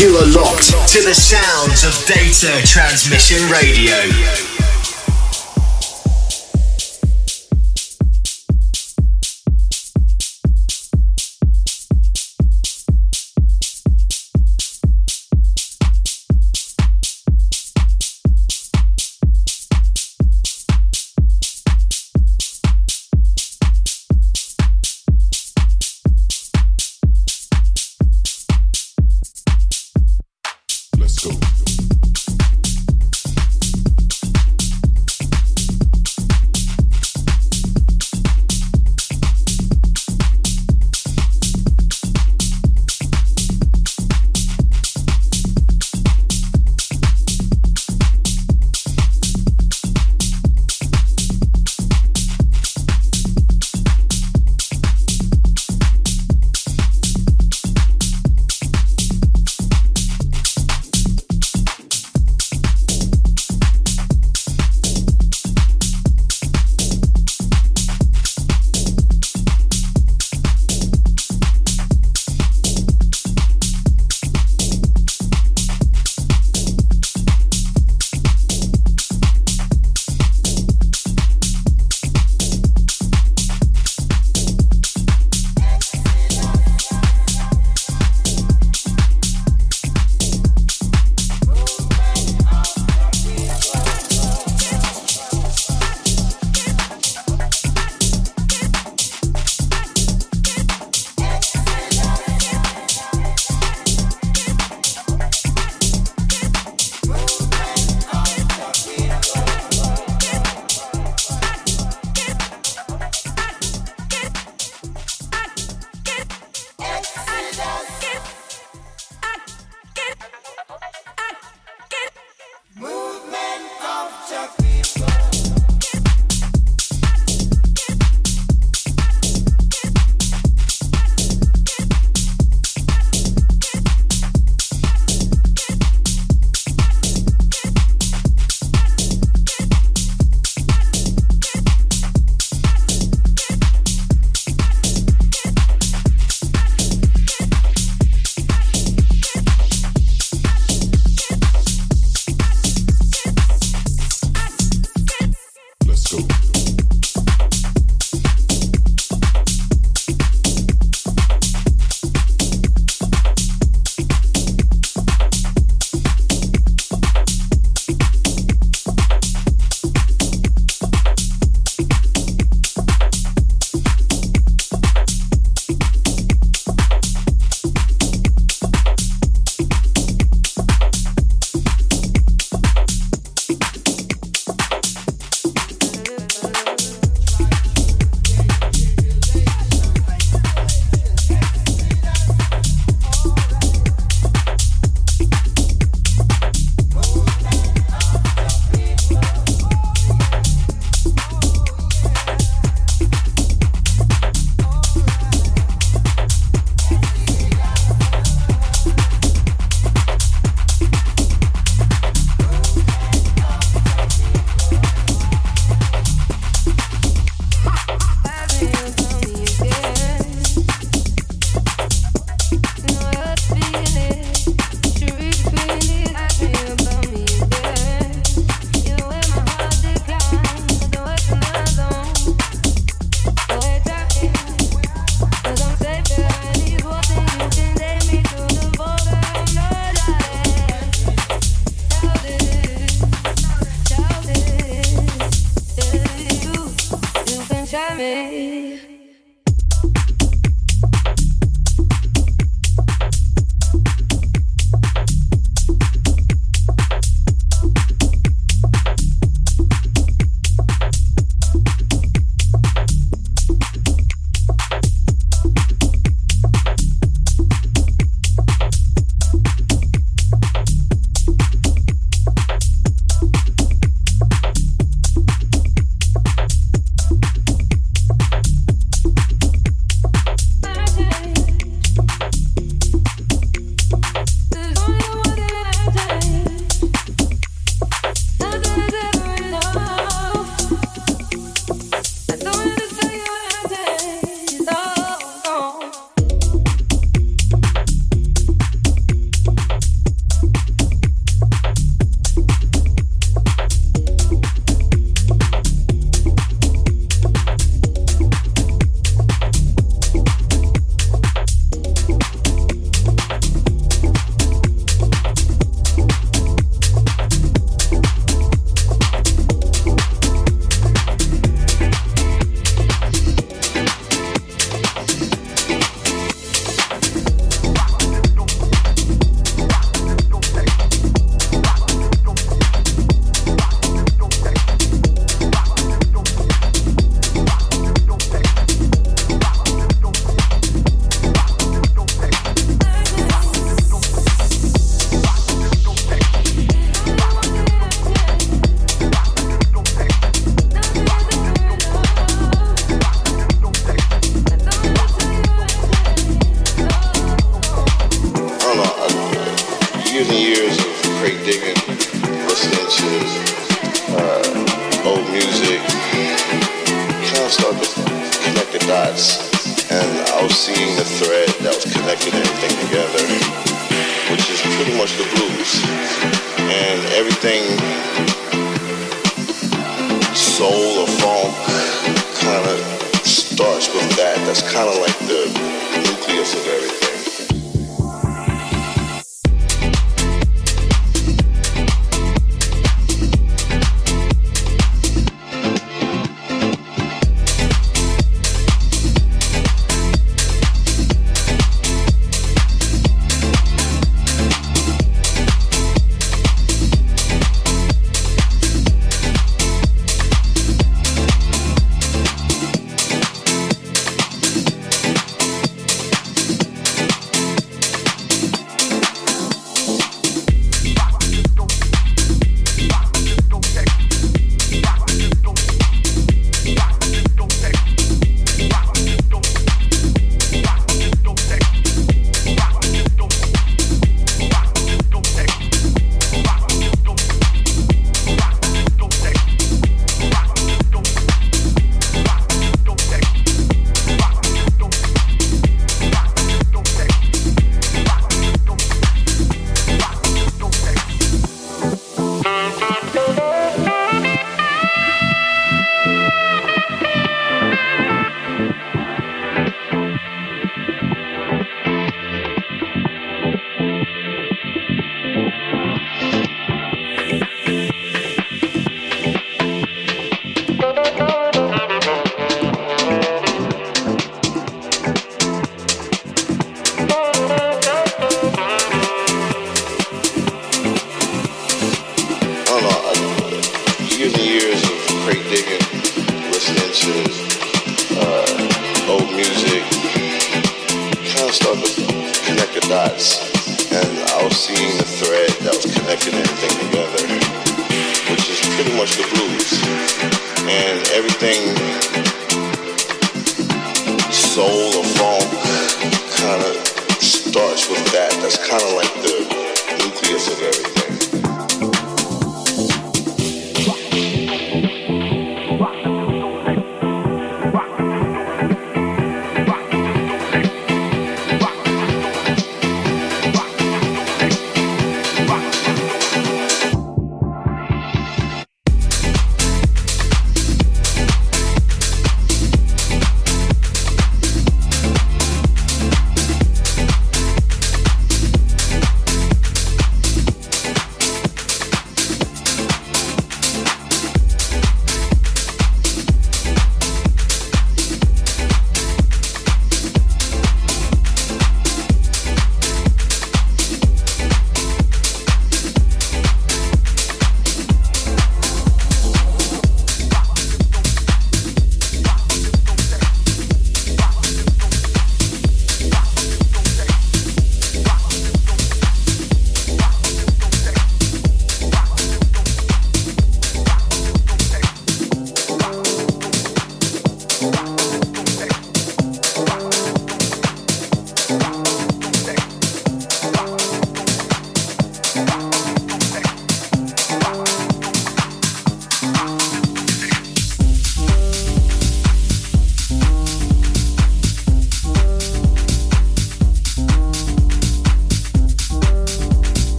You are locked to the sounds of Data Transmission Radio.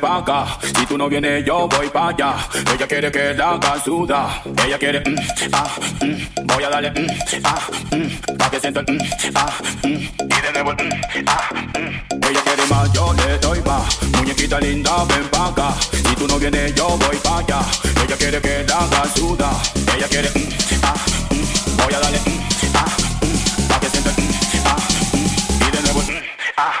Pa' acá. Si tú no vienes, yo voy pa' allá. Ella quiere que la haga suda. Ella quiere, mm, ah, mm, voy a darle, mm, ah, mm, pa' que sienta, mm, ah, mm, y de nuevo, mm, ah. Ella quiere más, yo le doy más. Muñequita linda, ven pa' acá. Si tú no vienes, yo voy pa' allá. Ella quiere que la haga suda. Ella quiere, ah, voy a darle, ah, pa' que sienta, mm, ah, y de nuevo, mm, ah.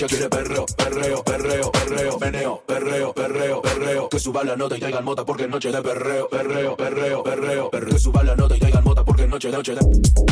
muchacha quiere perreo, perreo, perreo, perreo, meneo, perreo, perreo, perreo. Que suba la nota y traigan mota porque noche de perreo, perreo, perreo, perreo, perreo. Que suba la nota y traigan mota porque noche de noche de.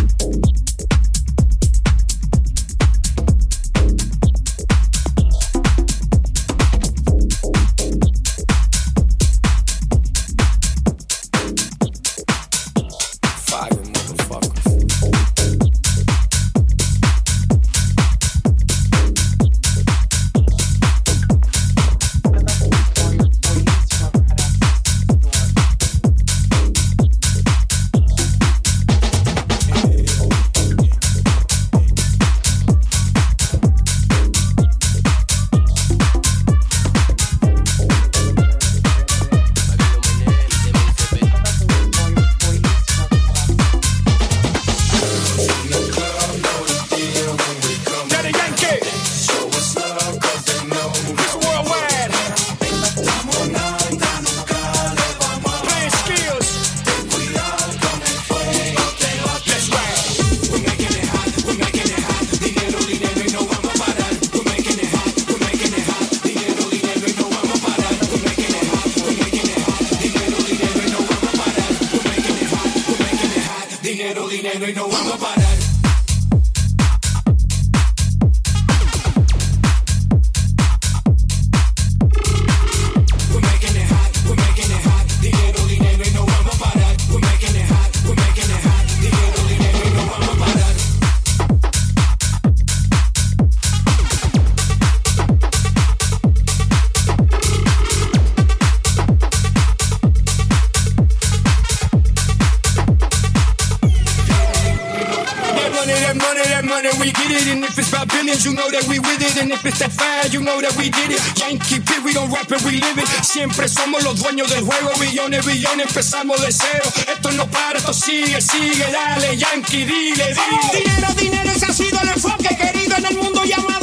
Siempre somos los dueños del juego, billones, billones, empezamos de cero. Esto no para, esto sigue, sigue, dale, Yankee, dile, dile. dinero, dinero, ese ha sido el enfoque querido en el mundo llamado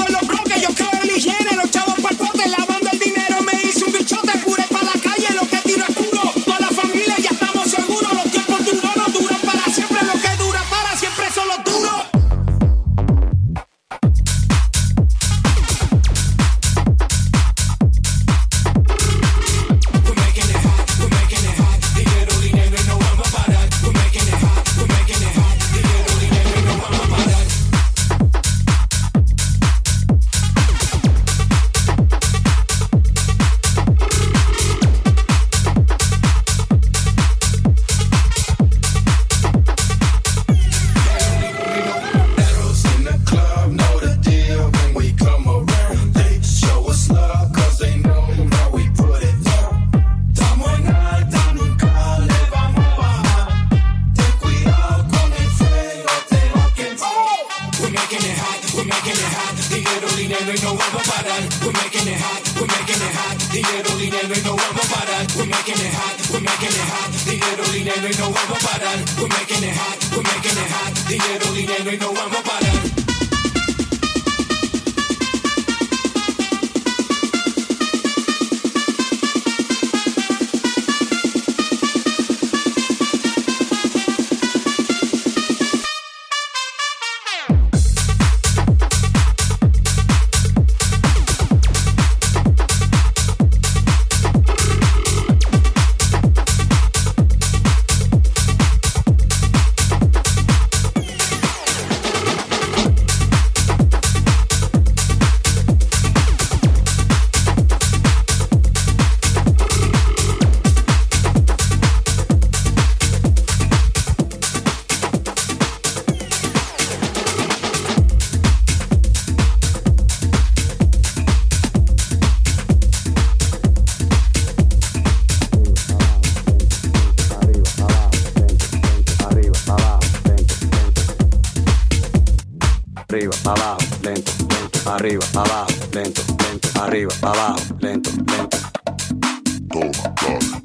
arriba, abajo, lento, lento, arriba, abajo, lento, lento.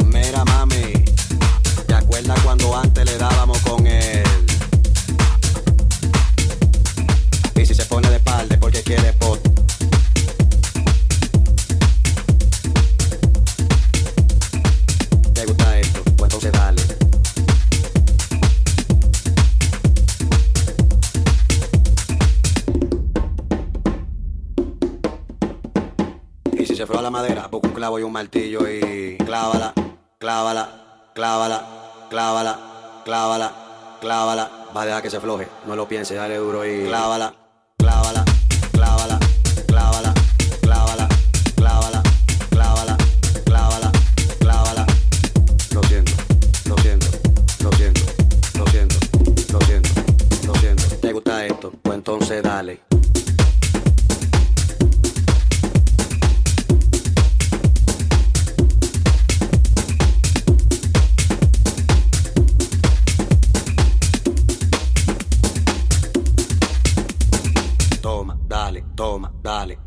Mira mami, ¿te acuerdas cuando antes que se afloje. No lo pienses, dale duro y clávala, clávala, clávala, clávala, clávala, clávala, clávala, clávala, clávala. Lo siento, lo siento, lo siento, lo siento, lo siento, lo siento. ¿Te gusta esto? Pues entonces dale.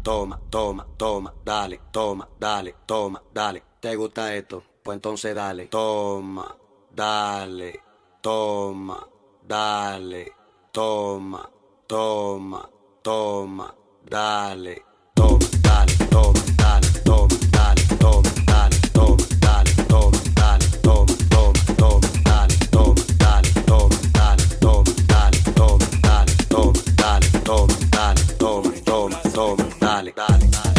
Toma, toma, toma, dale, toma, dale, toma, dale. ¿Te gusta esto? Pues entonces dale, toma, dale, toma, dale, toma, toma, toma, dale, dale, dale,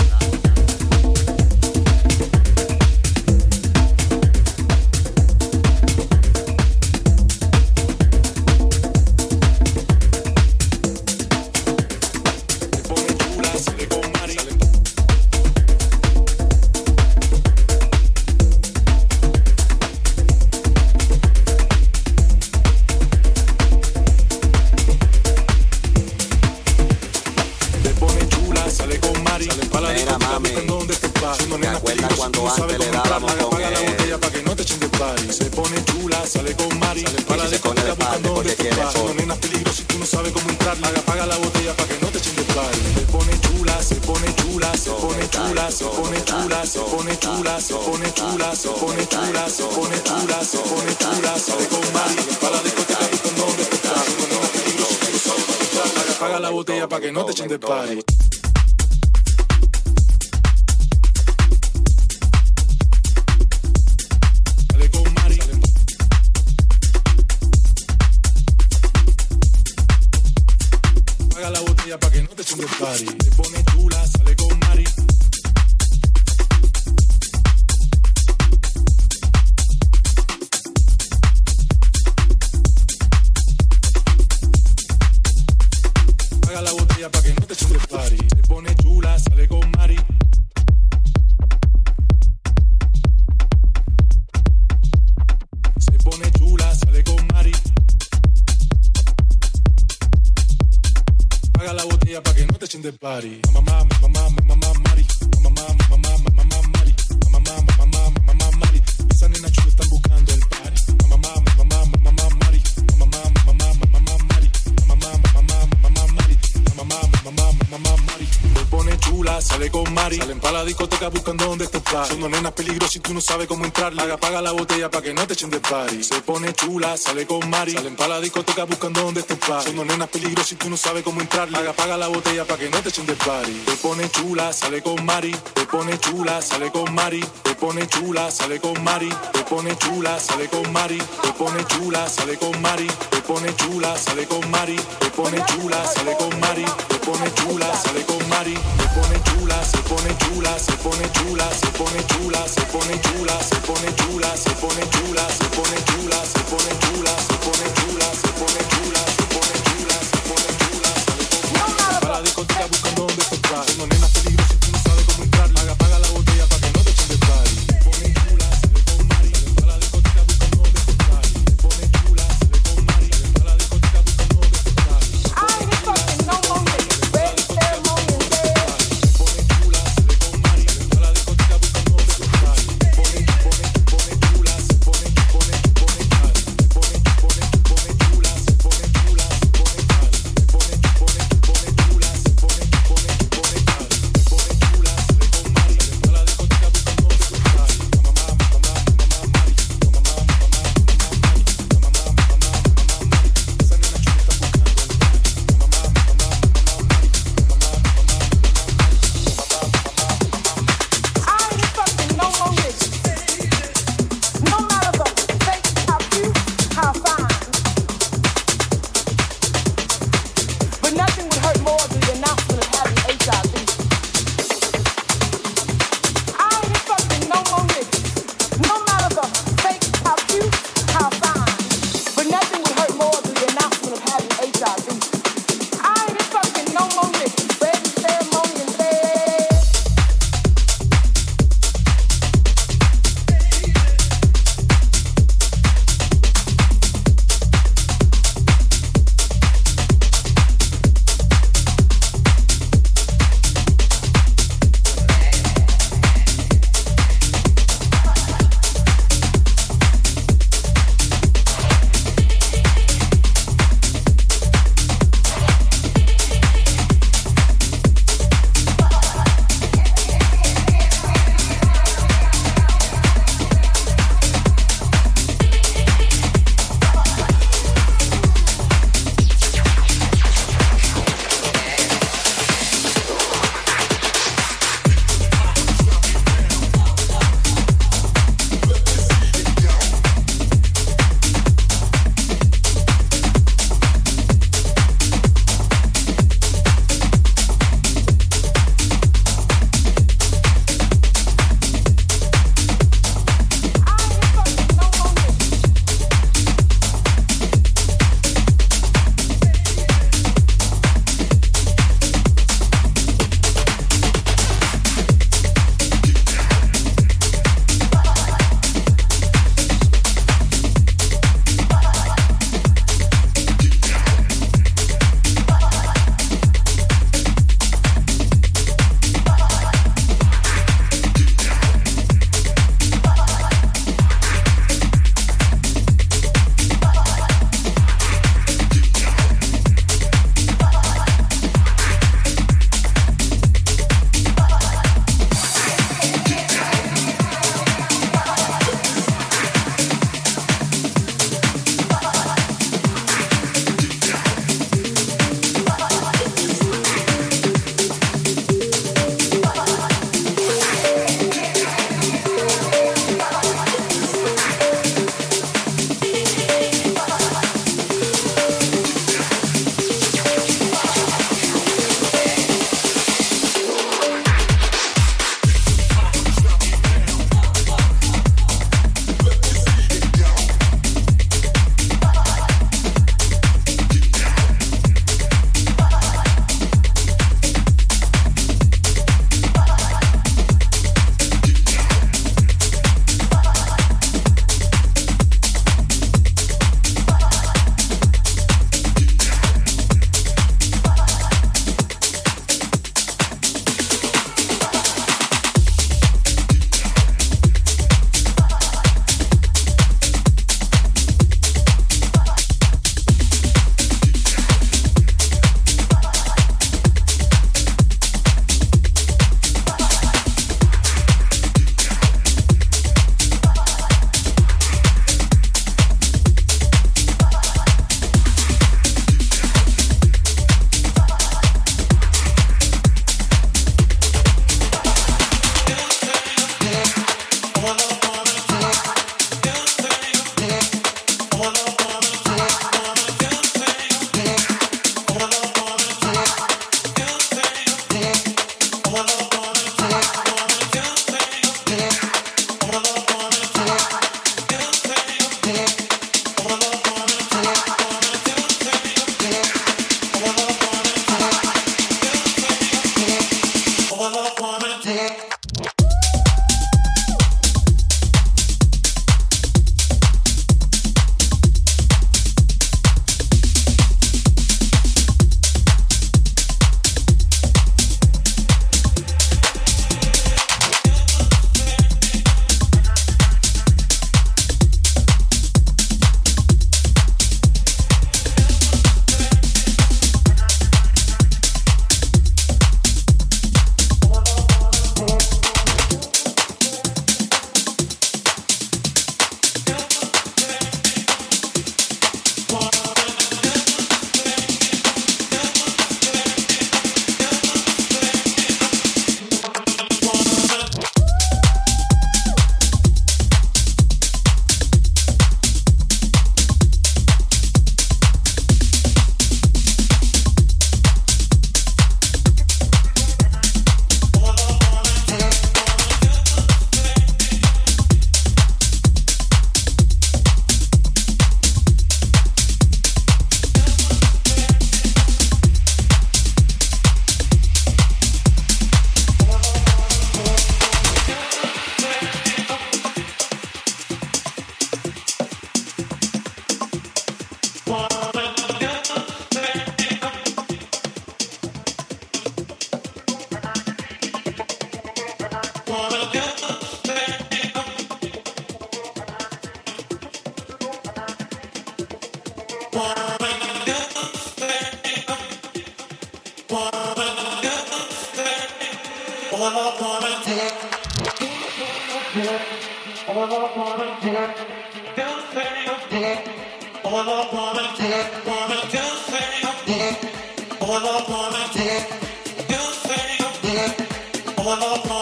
sabe cómo entrar. Haga, paga la botella para que no te echen de party. Se pone chula, sale con Mari. Salen para la discoteca buscando dónde está el party. Son dos nenas peligrosas y tú no sabes cómo entrar. Haga, paga la botella para que no te echen de party. Te pone chula, sale con Mari. Te pone chula, sale con Mari. Te pone chula, sale con Mari. Te pone chula, sale con Mari. Te pone chula, sale con Mari. Te pone chula, sale con Mari. Te pone chula, sale con Mari. Te pone chula, sale con Mari. Te pone chula, se pone chula, se pone chula, se pone chula, se pone chula, se pone pone giù la, se pone giù la, se pone giù la, se pone giù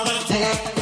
Take it.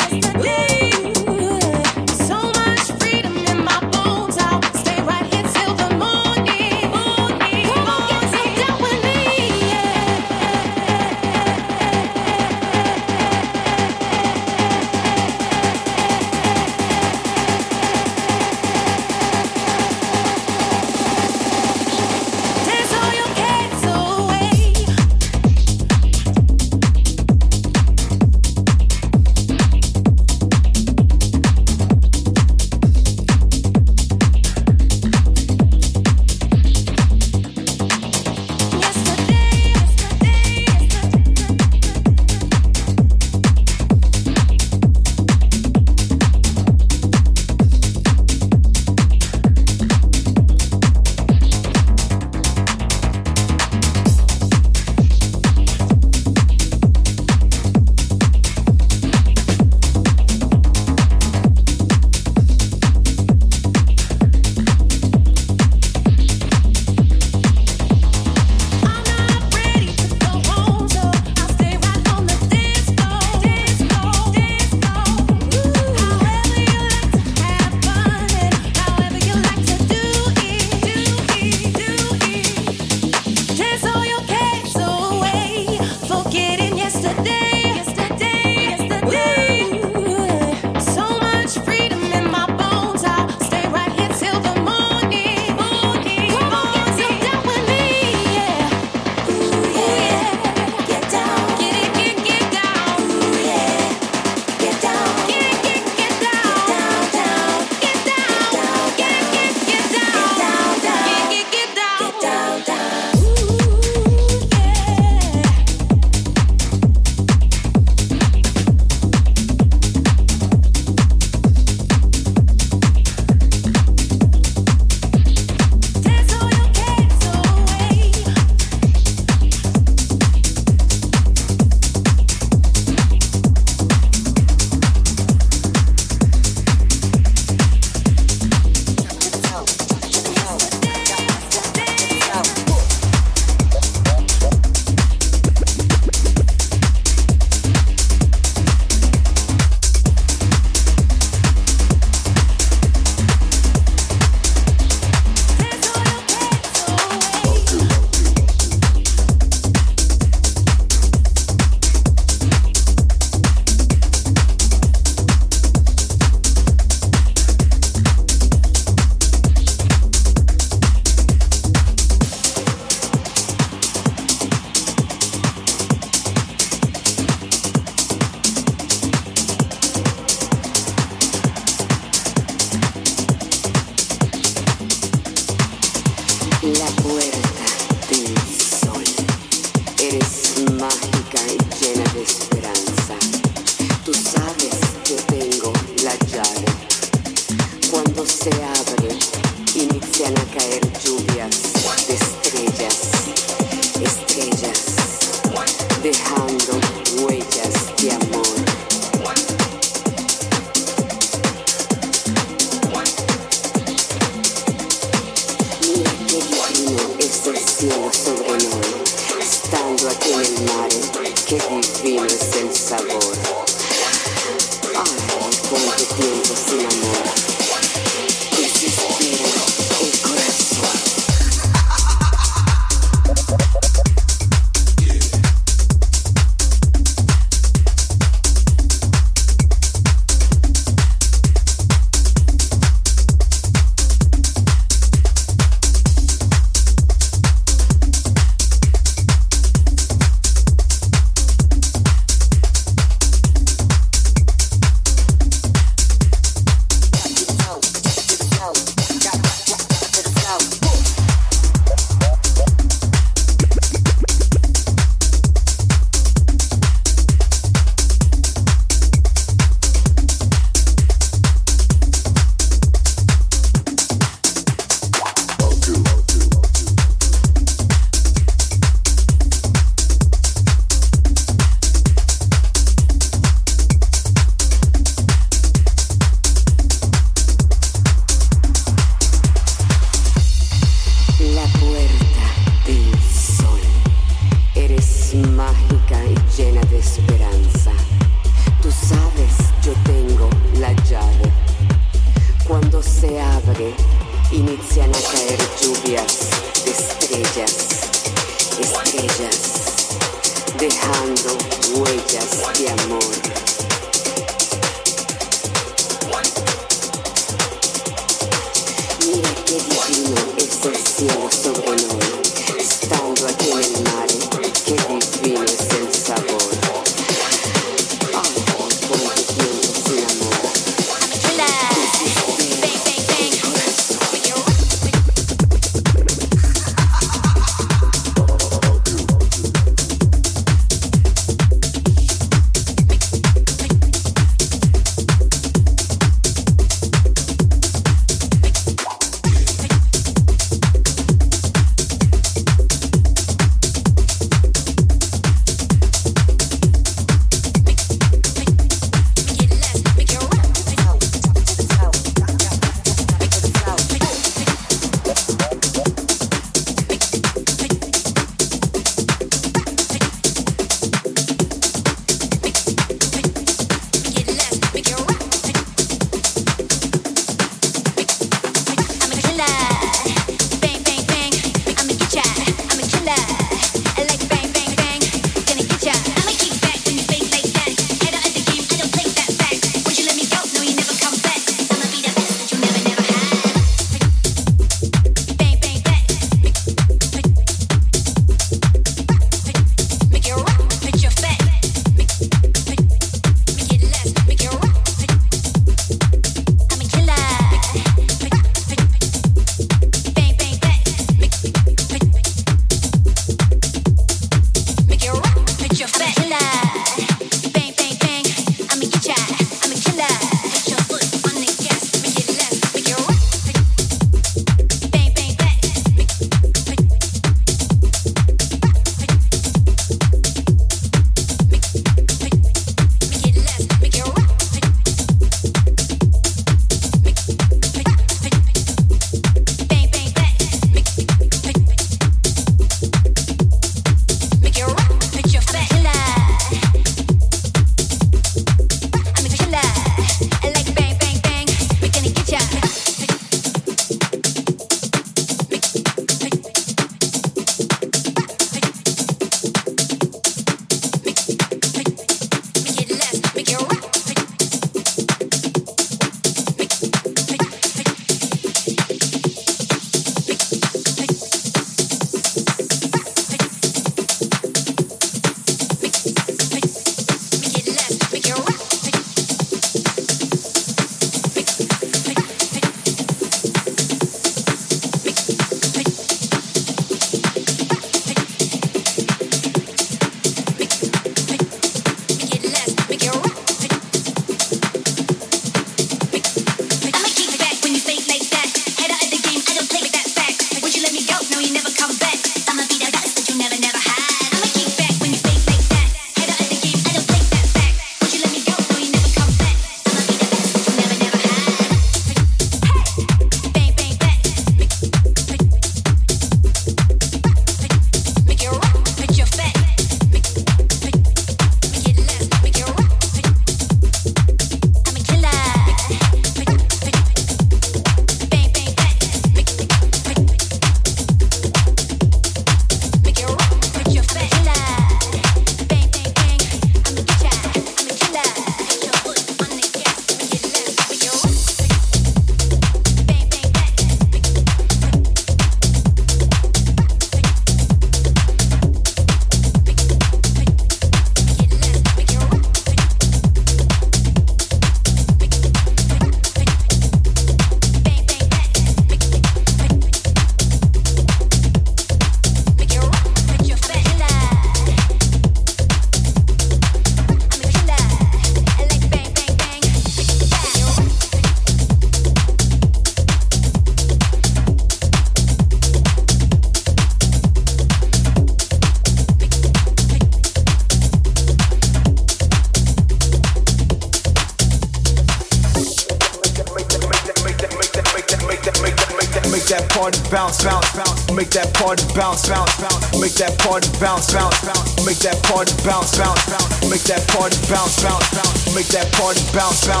bounce, bounce.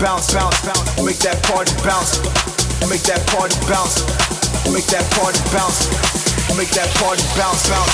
bounce, bounce, bounce. Make that party bounce. Make that party bounce. Make that party bounce. Make that party bounce, bounce.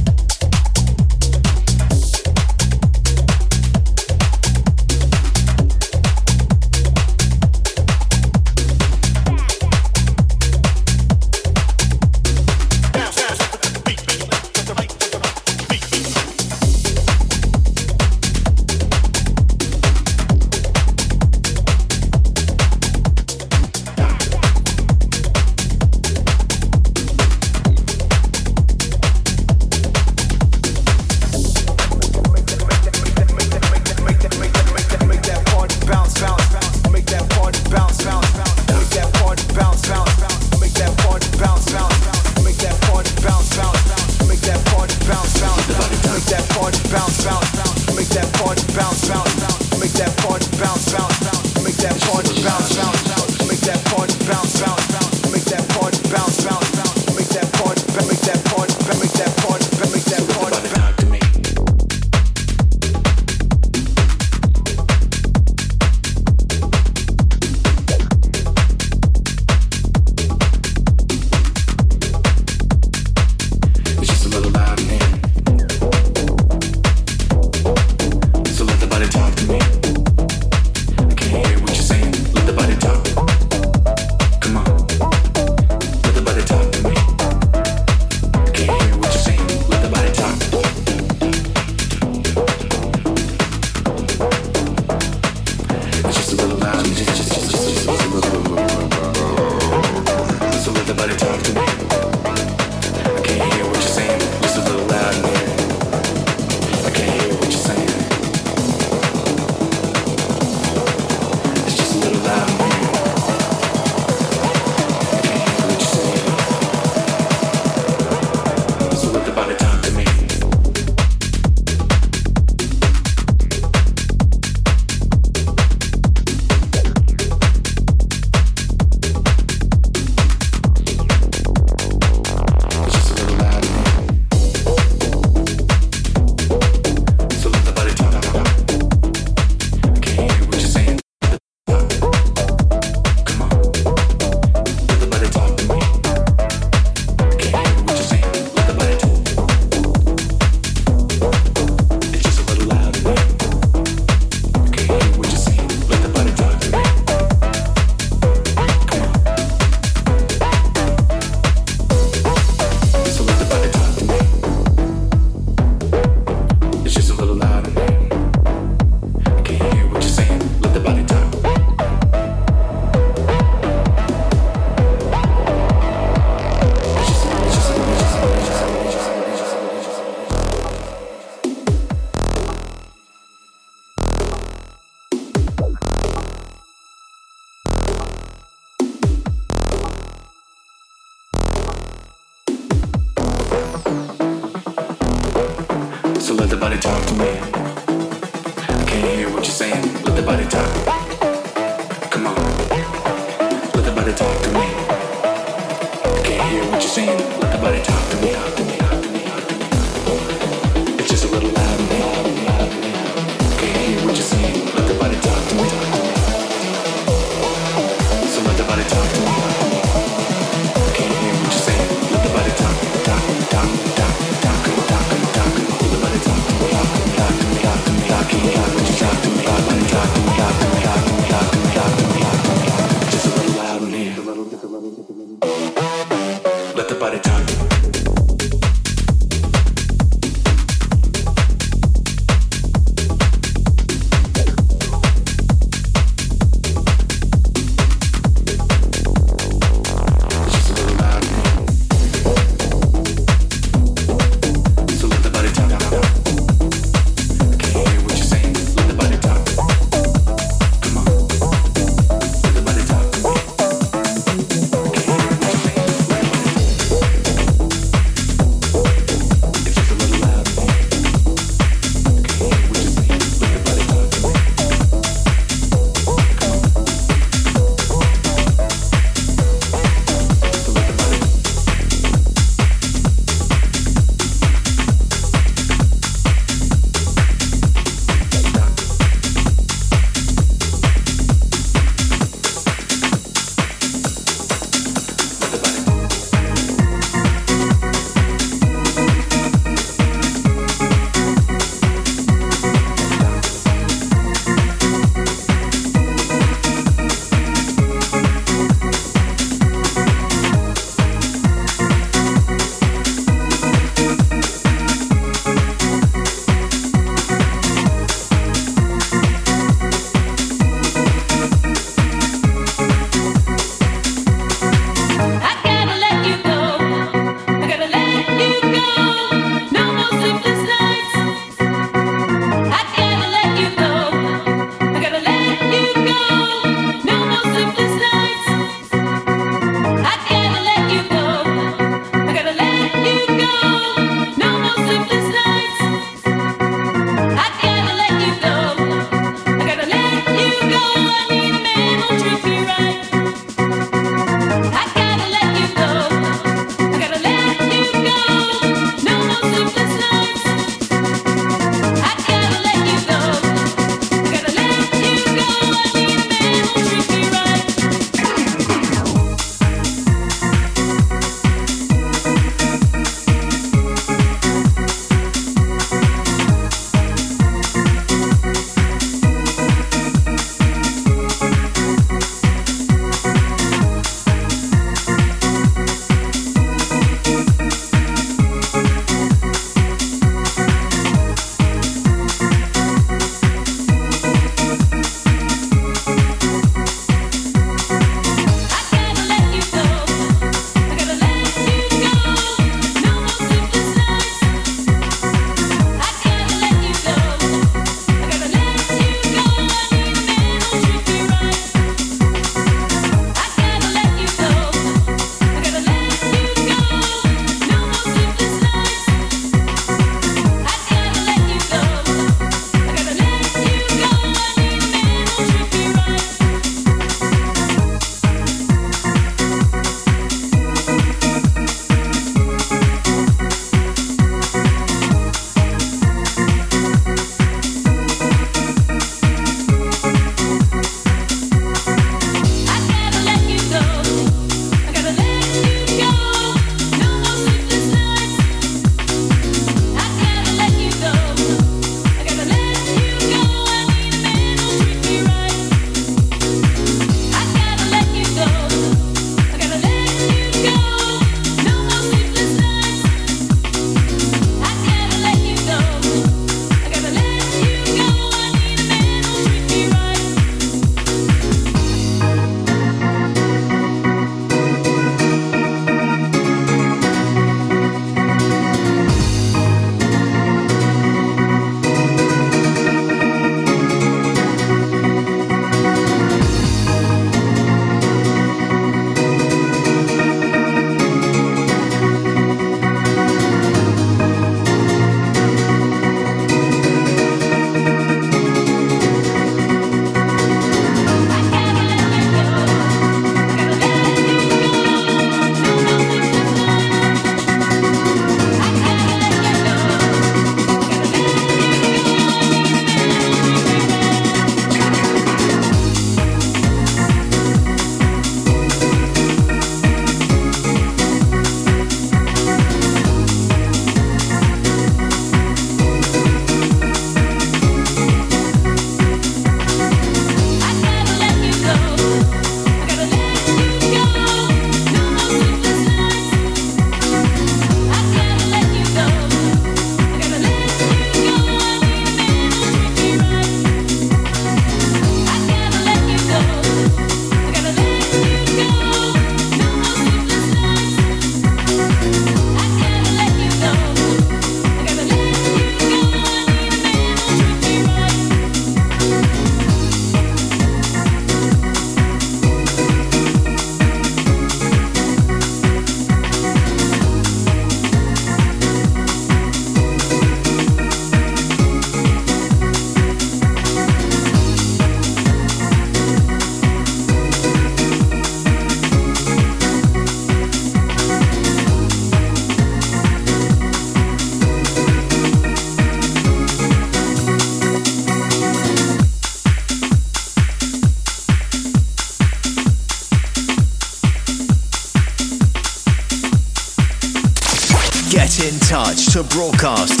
Broadcast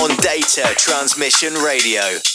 on Data Transmission Radio.